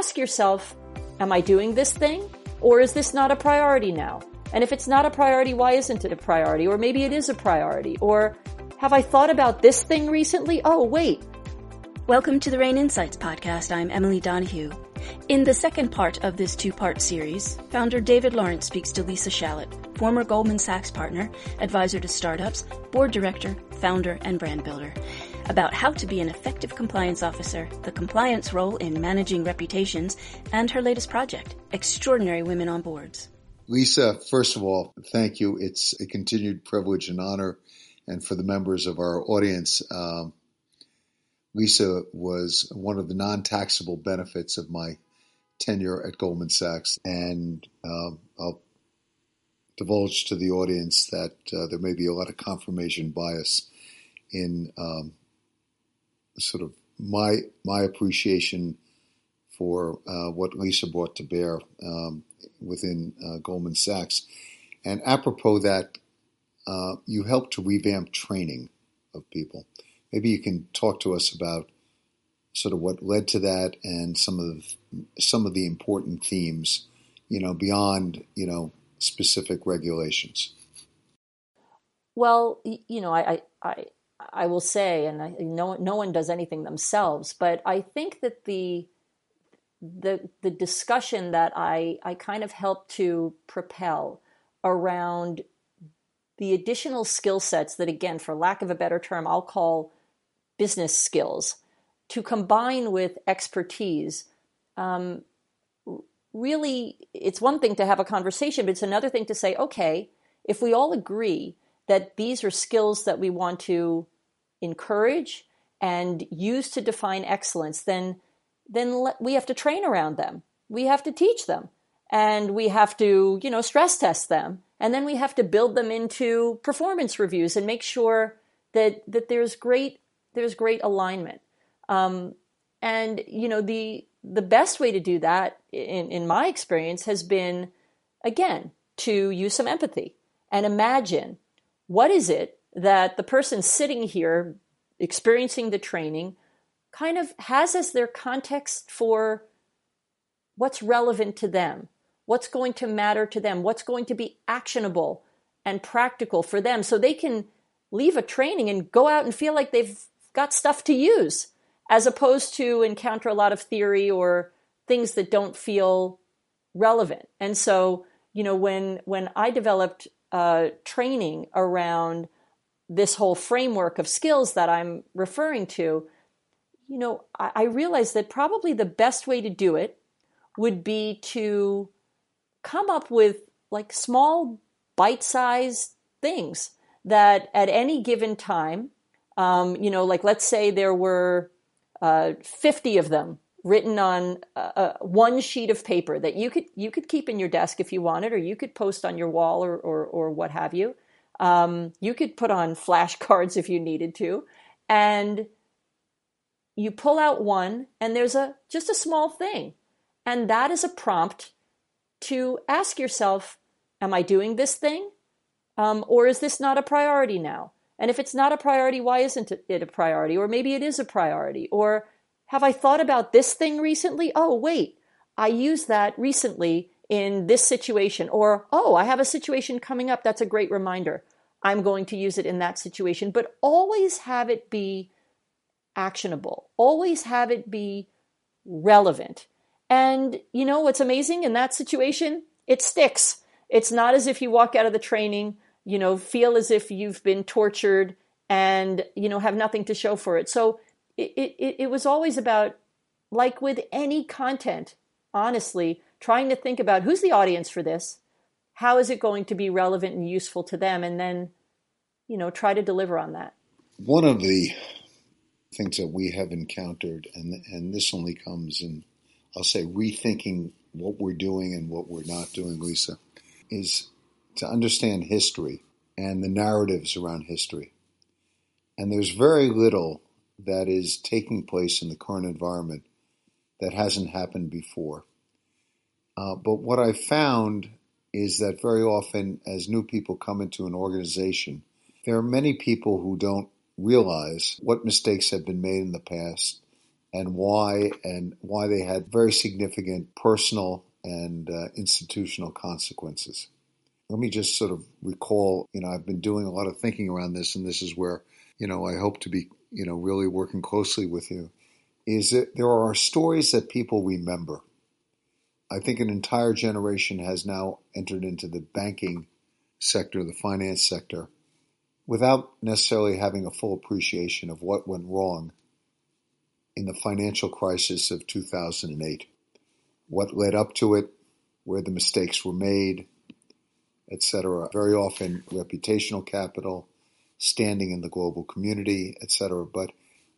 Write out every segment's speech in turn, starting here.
ask yourself, am I doing this thing? Or is this not a priority now? And if it's not a priority, why isn't it a priority? Or maybe it is a priority. Or have I thought about this thing recently? Oh, wait. Welcome to the RANE Insights podcast. I'm Emily Donahue. In the second part of this two-part series, founder David Lawrence speaks to Lisa Shalett, former Goldman Sachs partner, advisor to startups, board director, founder, and brand builder, about how to be an effective compliance officer, the compliance role in managing reputations, and her latest project, Extraordinary Women on Boards. Lisa, first of all, thank you. It's a continued privilege and honor. And for the members of our audience, um, Lisa was one of the non taxable benefits of my tenure at Goldman Sachs. And uh, I'll divulge to the audience that uh, there may be a lot of confirmation bias in um, sort of my my appreciation for uh, what Lisa brought to bear um, within uh, Goldman Sachs. And apropos that, uh, you helped to revamp training of people. Maybe you can talk to us about sort of what led to that and some of the, some of the important themes, you know, beyond you know specific regulations. Well, you know, I I will say, and I, no no one does anything themselves, but I think that the the the discussion that I I kind of helped to propel around the additional skill sets that again for lack of a better term I'll call business skills to combine with expertise um, really it's one thing to have a conversation but it's another thing to say okay if we all agree that these are skills that we want to encourage and use to define excellence then then we have to train around them. We have to teach them. And we have to you know stress test them. And then we have to build them into performance reviews and make sure that that there's great there's great alignment. Um, and you know the the best way to do that, in in my experience, has been again to use some empathy and imagine what is it that the person sitting here experiencing the training kind of has as their context for what's relevant to them, what's going to matter to them, what's going to be actionable and practical for them so they can leave a training and go out and feel like they've got stuff to use as opposed to encounter a lot of theory or things that don't feel relevant. And so, you know, when when I developed uh, training around this whole framework of skills that I'm referring to, you know, I, I realized that probably the best way to do it would be to come up with like small bite-sized things that at any given time um, you know, like let's say there were uh, 50 of them written on uh, uh, one sheet of paper that you could you could keep in your desk if you wanted, or you could post on your wall or or, or what have you. Um, you could put on flashcards if you needed to, and you pull out one, and there's a just a small thing, and that is a prompt to ask yourself, "Am I doing this thing, um, or is this not a priority now?" And if it's not a priority, why isn't it a priority? Or maybe it is a priority. Or have I thought about this thing recently? Oh, wait, I used that recently in this situation. Or, oh, I have a situation coming up. That's a great reminder. I'm going to use it in that situation. But always have it be actionable, always have it be relevant. And you know what's amazing in that situation? It sticks. It's not as if you walk out of the training you know, feel as if you've been tortured and, you know, have nothing to show for it. So it, it, it was always about, like with any content, honestly, trying to think about who's the audience for this? How is it going to be relevant and useful to them? And then, you know, try to deliver on that. One of the things that we have encountered, and, and this only comes in, I'll say, rethinking what we're doing and what we're not doing, Lisa, is to understand history and the narratives around history. And there's very little that is taking place in the current environment that hasn't happened before. Uh, but what I found is that very often, as new people come into an organization, there are many people who don't realize what mistakes have been made in the past and why, and why they had very significant personal and uh, institutional consequences. Let me just sort of recall, you know, I've been doing a lot of thinking around this, and this is where, you know, I hope to be, you know, really working closely with you. Is that there are stories that people remember. I think an entire generation has now entered into the banking sector, the finance sector, without necessarily having a full appreciation of what went wrong in the financial crisis of 2008, what led up to it, where the mistakes were made, etc. Very often reputational capital, standing in the global community, etc. But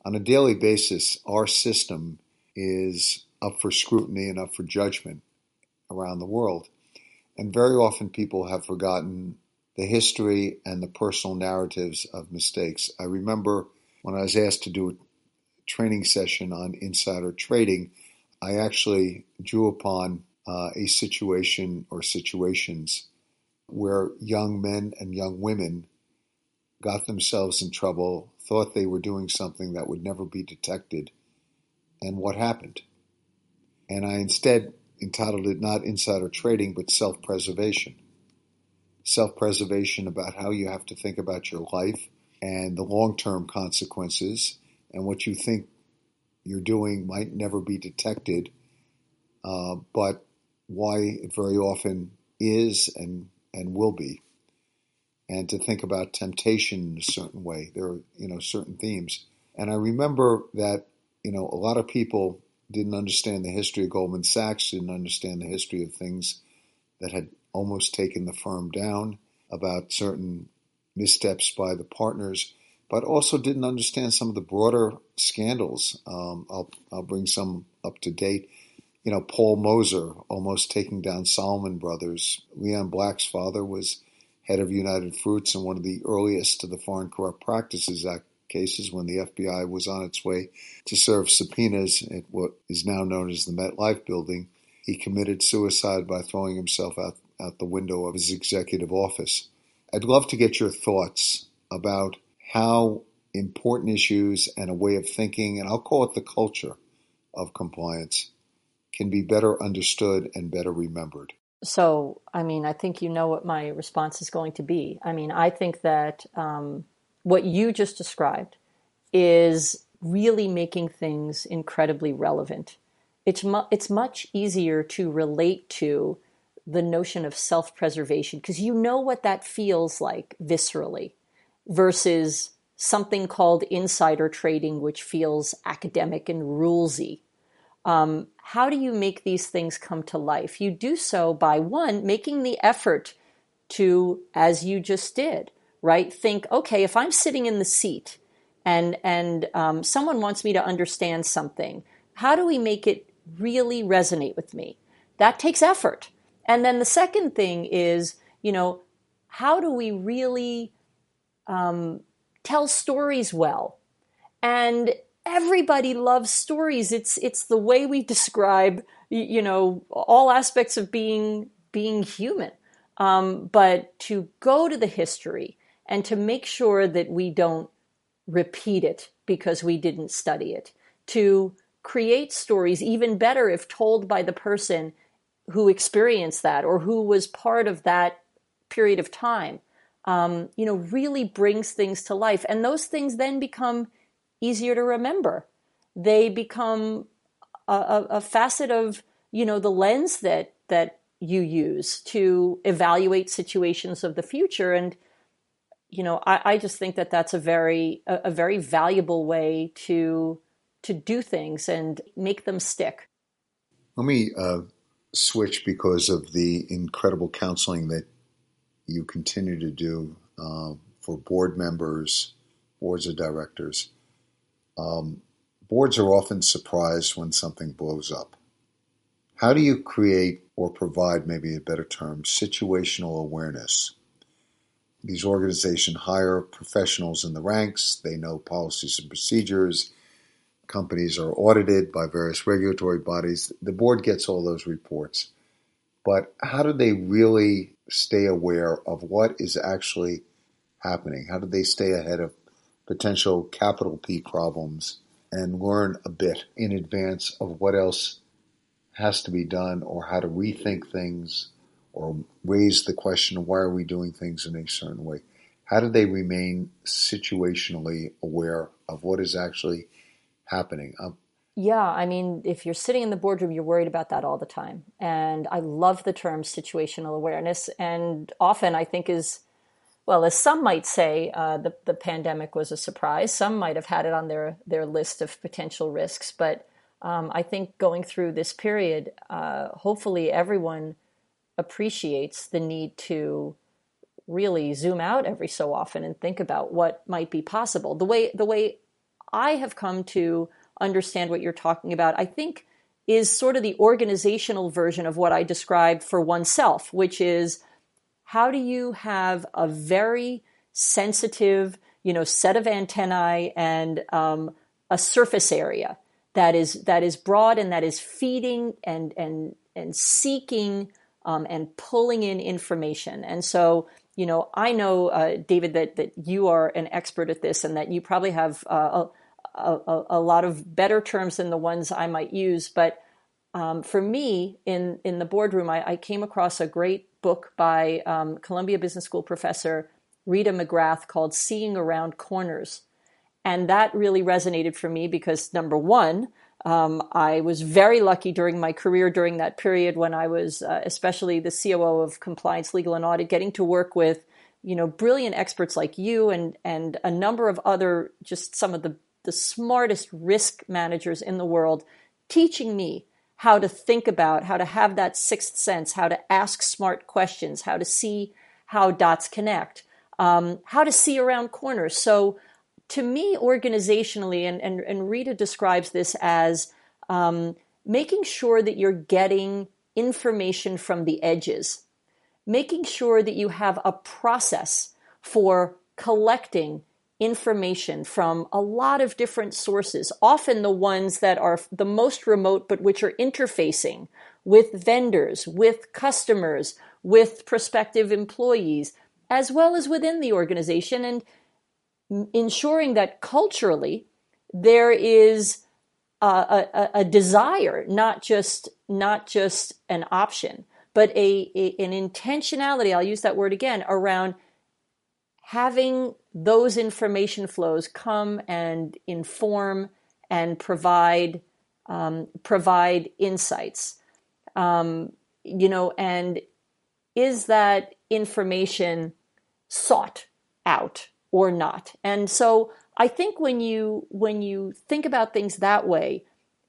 on a daily basis, our system is up for scrutiny and up for judgment around the world. And very often people have forgotten the history and the personal narratives of mistakes. I remember when I was asked to do a training session on insider trading, I actually drew upon uh, a situation or situations where young men and young women got themselves in trouble, thought they were doing something that would never be detected, and what happened. And I instead entitled it not insider trading, but self preservation. Self preservation about how you have to think about your life and the long term consequences, and what you think you're doing might never be detected, uh, but why it very often is and and will be, and to think about temptation in a certain way. There are you know certain themes, and I remember that you know a lot of people didn't understand the history of Goldman Sachs, didn't understand the history of things that had almost taken the firm down, about certain missteps by the partners, but also didn't understand some of the broader scandals. Um, I'll, I'll bring some up to date you know, Paul Mozer almost taking down Salomon Brothers. Leon Black's father was head of United Fruits and one of the earliest of the Foreign Corrupt Practices Act cases when the FBI was on its way to serve subpoenas at what is now known as the MetLife building. He committed suicide by throwing himself out, out the window of his executive office. I'd love to get your thoughts about how important issues and a way of thinking, and I'll call it the culture of compliance, can be better understood and better remembered? So, I mean, I think you know what my response is going to be. I mean, I think that um, what you just described is really making things incredibly relevant. It's, mu- it's much easier to relate to the notion of self preservation because you know what that feels like viscerally versus something called insider trading, which feels academic and rulesy. Um, how do you make these things come to life? You do so by one, making the effort to, as you just did, right? Think, okay, if I'm sitting in the seat and and um, someone wants me to understand something, how do we make it really resonate with me? That takes effort. And then the second thing is, you know, how do we really um, tell stories well? And everybody loves stories. It's it's the way we describe you know all aspects of being being human. Um, but to go to the history and to make sure that we don't repeat it because we didn't study it, to create stories even better if told by the person who experienced that or who was part of that period of time. Um, you know, really brings things to life, and those things then become easier to remember. They become a, a, a facet of you know the lens that that you use to evaluate situations of the future. And you know I, I, just think that that's a very a, a, very valuable way to to do things and make them stick. Let me uh, switch because of the incredible counseling that you continue to do uh, for board members boards of directors um, boards are often surprised when something blows up. How do you create or provide, maybe a better term, situational awareness? These organizations hire professionals in the ranks, they know policies and procedures, companies are audited by various regulatory bodies. The board gets all those reports. But how do they really stay aware of what is actually happening? How do they stay ahead of potential capital P problems and learn a bit in advance of what else has to be done or how to rethink things or raise the question why are we doing things in a certain way? How do they remain situationally aware of what is actually happening? Um, yeah, I mean, if you're sitting in the boardroom, you're worried about that all the time. And I love the term situational awareness. And often I think is, well, as some might say, uh, the, the pandemic was a surprise. Some might have had it on their, their list of potential risks. But um, I think going through this period, uh, hopefully everyone appreciates the need to really zoom out every so often and think about what might be possible. The way the way I have come to understand what you're talking about, I think is sort of the organizational version of what I described for oneself, which is how do you have a very sensitive, you know, set of antennae and um, a surface area that is that is broad and that is feeding and and and seeking um, and pulling in information. And so, you know, I know, uh, David, that that you are an expert at this, and that you probably have uh, a, a, a, lot of better terms than the ones I might use. But um, for me, in in the boardroom, I, I, came across a great book by um, Columbia Business School professor Rita McGrath called "Seeing Around Corners." And that really resonated for me because number one, um, I was very lucky during my career during that period when I was, uh, especially the COO of compliance, legal, and audit, getting to work with, you know, brilliant experts like you and and a number of other just some of the the smartest risk managers in the world, teaching me how to think about, how to have that sixth sense, how to ask smart questions, how to see how dots connect, um, how to see around corners. So to me, organizationally, and, and, and Rita describes this as um, making sure that you're getting information from the edges, making sure that you have a process for collecting information from a lot of different sources, often the ones that are the most remote, but which are interfacing with vendors, with customers, with prospective employees, as well as within the organization. And ensuring that culturally there is a, a, a, desire, not just not just an option, but a, a an intentionality. I'll use that word again around having those information flows come and inform and provide um, provide insights. Um, you know, and is that information sought out or not. And so I think when you when you think about things that way,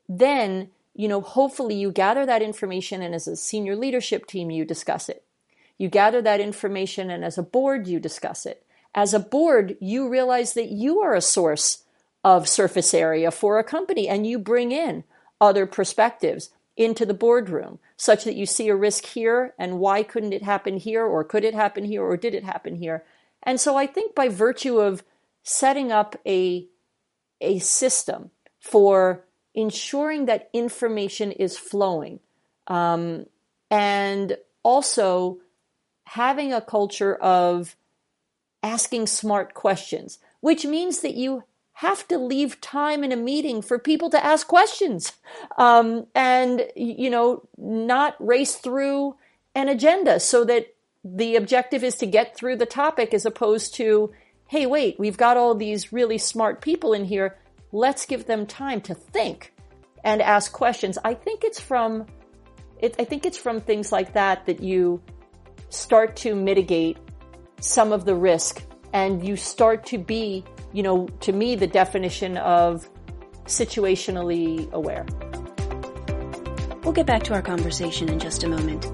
then you know hopefully you gather that information and as a senior leadership team you discuss it. You gather that information and as a board you discuss it. As a board, you realize that you are a source of surface area for a company and you bring in other perspectives into the boardroom such that you see a risk here and why couldn't it happen here or could it happen here or did it happen here? And so I think by virtue of setting up a, a system for ensuring that information is flowing um, and also having a culture of asking smart questions, which means that you have to leave time in a meeting for people to ask questions um, and you know not race through an agenda so that the objective is to get through the topic as opposed to, hey, wait, we've got all these really smart people in here. Let's give them time to think and ask questions. I think it's from, it, I think it's from things like that that you start to mitigate some of the risk and you start to be, you know, to me, the definition of situationally aware. We'll get back to our conversation in just a moment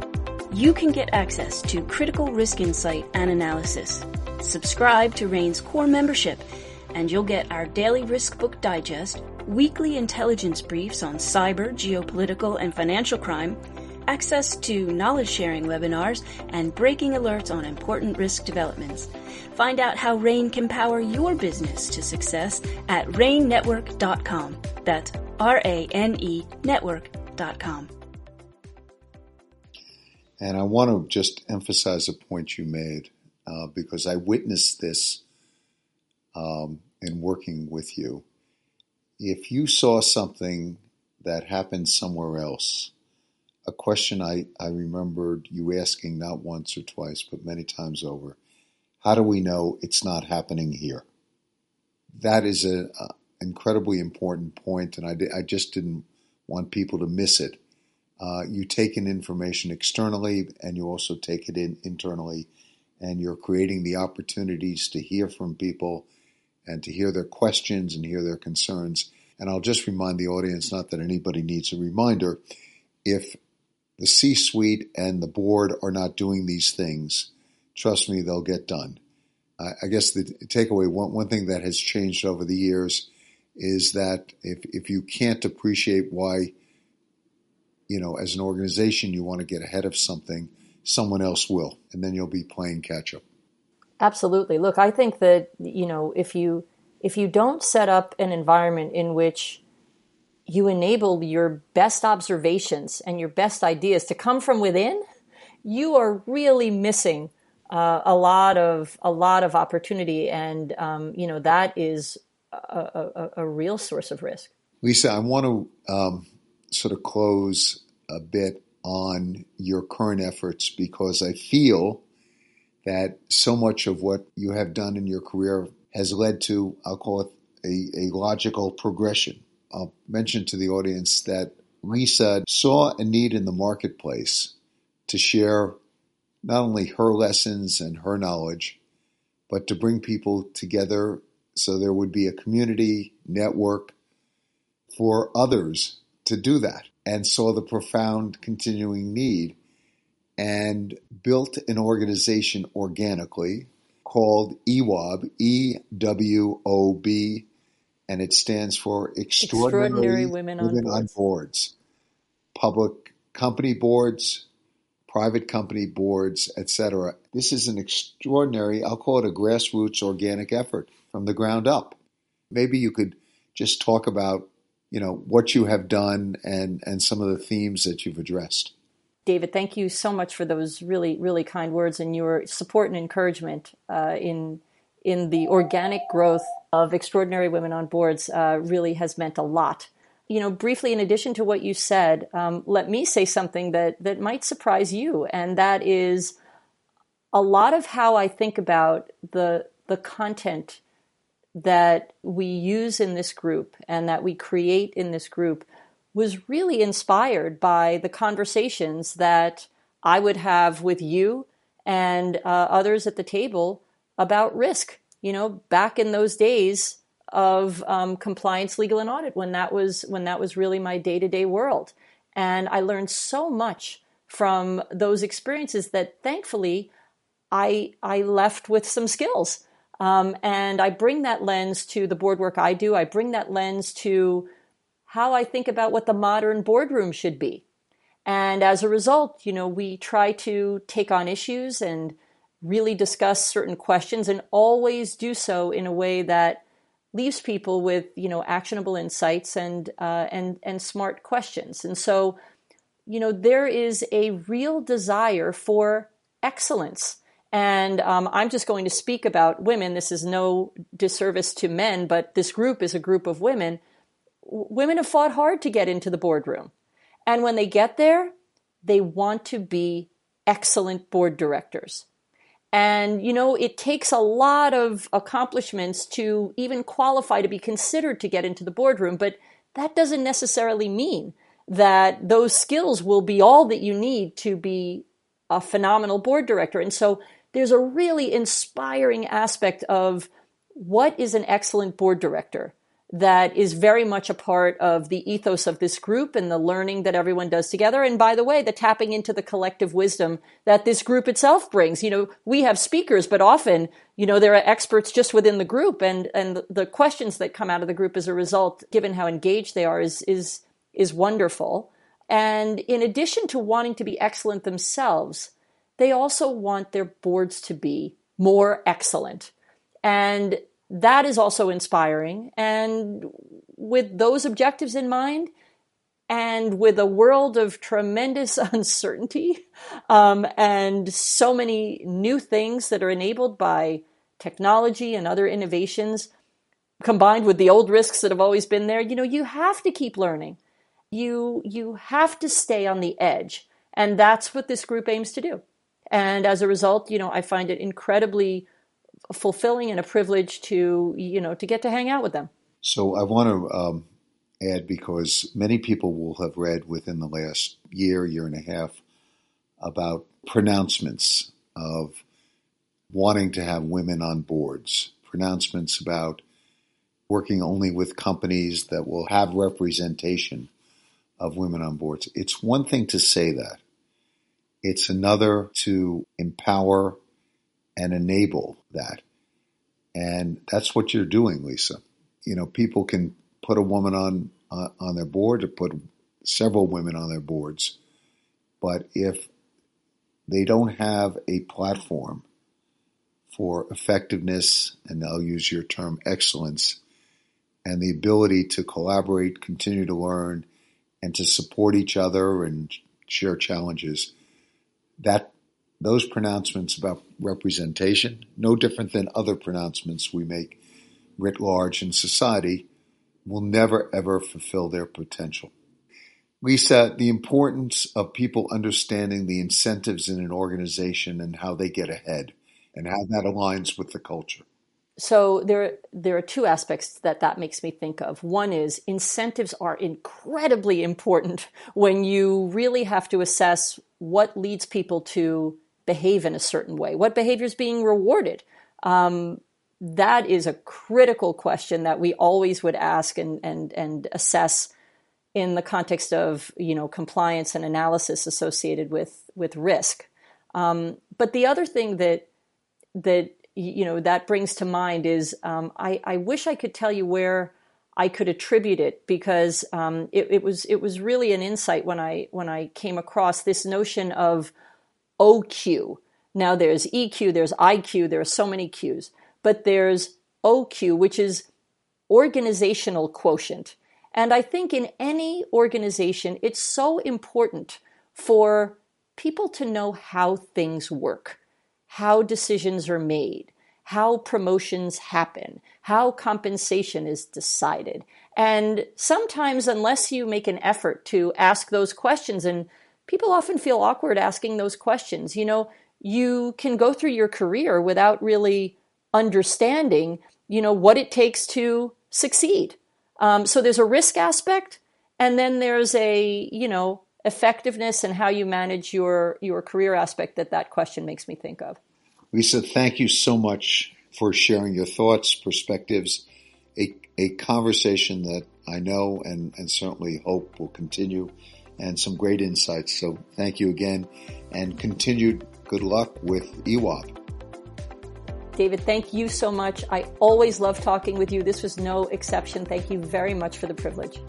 you can get access to critical risk insight and analysis. Subscribe to RANE's core membership, and you'll get our daily risk book digest, weekly intelligence briefs on cyber, geopolitical, and financial crime, access to knowledge sharing webinars, and breaking alerts on important risk developments. Find out how RANE can power your business to success at ranenetwork.com. That's R A N E network.com. And I want to just emphasize a point you made uh, because I witnessed this um, in working with you. if you saw something that happened somewhere else, a question I, I remembered you asking not once or twice, but many times over how do we know it's not happening here? That is an incredibly important point, and I, I just didn't want people to miss it. Uh, you take in information externally and you also take it in internally, and you're creating the opportunities to hear from people and to hear their questions and hear their concerns. And I'll just remind the audience not that anybody needs a reminder if the C suite and the board are not doing these things, trust me, they'll get done. I guess the takeaway, one, one thing that has changed over the years is that if, if you can't appreciate why, you know, as an organization you want to get ahead of something, someone else will, and then you'll be playing catch up. Absolutely. Look, I think that, you know, if you if you don't set up an environment in which you enable your best observations and your best ideas to come from within, you are really missing uh, a lot of a lot of opportunity, and um, you know that is a, a, a, real source of risk. Lisa, I want to um, sort of close a bit on your current efforts because I feel that so much of what you have done in your career has led to, I'll call it a, a logical progression. I'll mention to the audience that Lisa saw a need in the marketplace to share not only her lessons and her knowledge, but to bring people together so there would be a community network for others to do that and saw the profound continuing need and built an organization organically called EWOB, E W O B, and it stands for Extraordinary, Extraordinary Women, Women on, on boards. Boards. Public company boards, private company boards, etc. This is an extraordinary, I'll call it a grassroots organic effort from the ground up. Maybe you could just talk about, you know, what you have done and, and some of the themes that you've addressed. David, thank you so much for those really, really kind words and your support and encouragement uh, in in the organic growth of extraordinary women on boards. Uh, really has meant a lot. You know, briefly, in addition to what you said, um, let me say something that that might surprise you, and that is a lot of how I think about the the content that we use in this group and that we create in this group was really inspired by the conversations that I would have with you and uh, others at the table about risk. You know, back in those days of um, compliance, legal, and audit, when that was when that was really my day to day world, and I learned so much from those experiences that thankfully I I left with some skills. Um, and I bring that lens to the board work I do. I bring that lens to how I think about what the modern boardroom should be. And as a result, you know, we try to take on issues and really discuss certain questions and always do so in a way that leaves people with, you know, actionable insights and uh, and and smart questions. And so, you know, there is a real desire for excellence. And um, I'm just going to speak about women. This is no disservice to men, but this group is a group of women women have fought hard to get into the boardroom. And when they get there, they want to be excellent board directors. And, you know, it takes a lot of accomplishments to even qualify to be considered to get into the boardroom, but that doesn't necessarily mean that those skills will be all that you need to be a phenomenal board director. And so there's a really inspiring aspect of what is an excellent board director that is very much a part of the ethos of this group and the learning that everyone does together. And by the way, the tapping into the collective wisdom that this group itself brings. You know, we have speakers, but often, you know, there are experts just within the group and, and the questions that come out of the group as a result, given how engaged they are, is, is, is wonderful. And in addition to wanting to be excellent themselves, they also want their boards to be more excellent. And that is also inspiring. And with those objectives in mind, and with a world of tremendous uncertainty um, and so many new things that are enabled by technology and other innovations, combined with the old risks that have always been there, you know, you have to keep learning. You you have to stay on the edge, and that's what this group aims to do. And as a result, you know, I find it incredibly fulfilling and a privilege to you know to get to hang out with them. So I want to um, add because many people will have read within the last year, year and a half about pronouncements of wanting to have women on boards, pronouncements about working only with companies that will have representation of women on boards. It's one thing to say that. It's another to empower and enable that. And that's what you're doing, Lisa. You know, people can put a woman on uh, on their board or put several women on their boards, but if they don't have a platform for effectiveness, and I'll use your term excellence, and the ability to collaborate, continue to learn, and to support each other and share challenges, that those pronouncements about representation, no different than other pronouncements we make writ large in society, will never ever fulfill their potential. Lisa, the importance of people understanding the incentives in an organization and how they get ahead and how that aligns with the culture. So there, there are two aspects that that makes me think of. One is incentives are incredibly important when you really have to assess what leads people to behave in a certain way, what behavior is being rewarded. Um, that is a critical question that we always would ask and and and assess in the context of you know compliance and analysis associated with with risk. Um, but the other thing that that you know that brings to mind is um, I, I wish I could tell you where I could attribute it because um, it, it, was it was really an insight when I when I came across this notion of OQ. Now there's EQ, there's IQ, there are so many Qs, but there's OQ, which is organizational quotient. And I think in any organization, it's so important for people to know how things work, how decisions are made, how promotions happen, how compensation is decided. And sometimes, unless you make an effort to ask those questions and people often feel awkward asking those questions. You know, you can go through your career without really understanding, you know, what it takes to succeed. Um, so there's a risk aspect, and then there's a, you know, effectiveness and how you manage your your career aspect that that question makes me think of. Lisa, thank you so much for sharing your thoughts, perspectives, a, a conversation that I know and, and certainly hope will continue and some great insights. So thank you again and continued good luck with EWOB. David, thank you so much. I always love talking with you. This was no exception. Thank you very much for the privilege.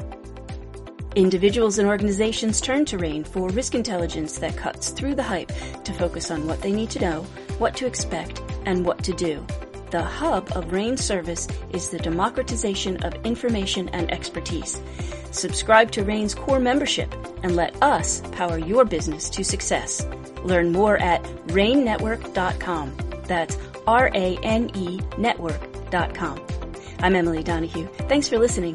Individuals and organizations turn to RANE for risk intelligence that cuts through the hype to focus on what they need to know, what to expect, and what to do. The hub of RANE service is the democratization of information and expertise. Subscribe to RANE's core membership and let us power your business to success. Learn more at ranenetwork.com. That's R A N E network.com. I'm Emily Donahue. Thanks for listening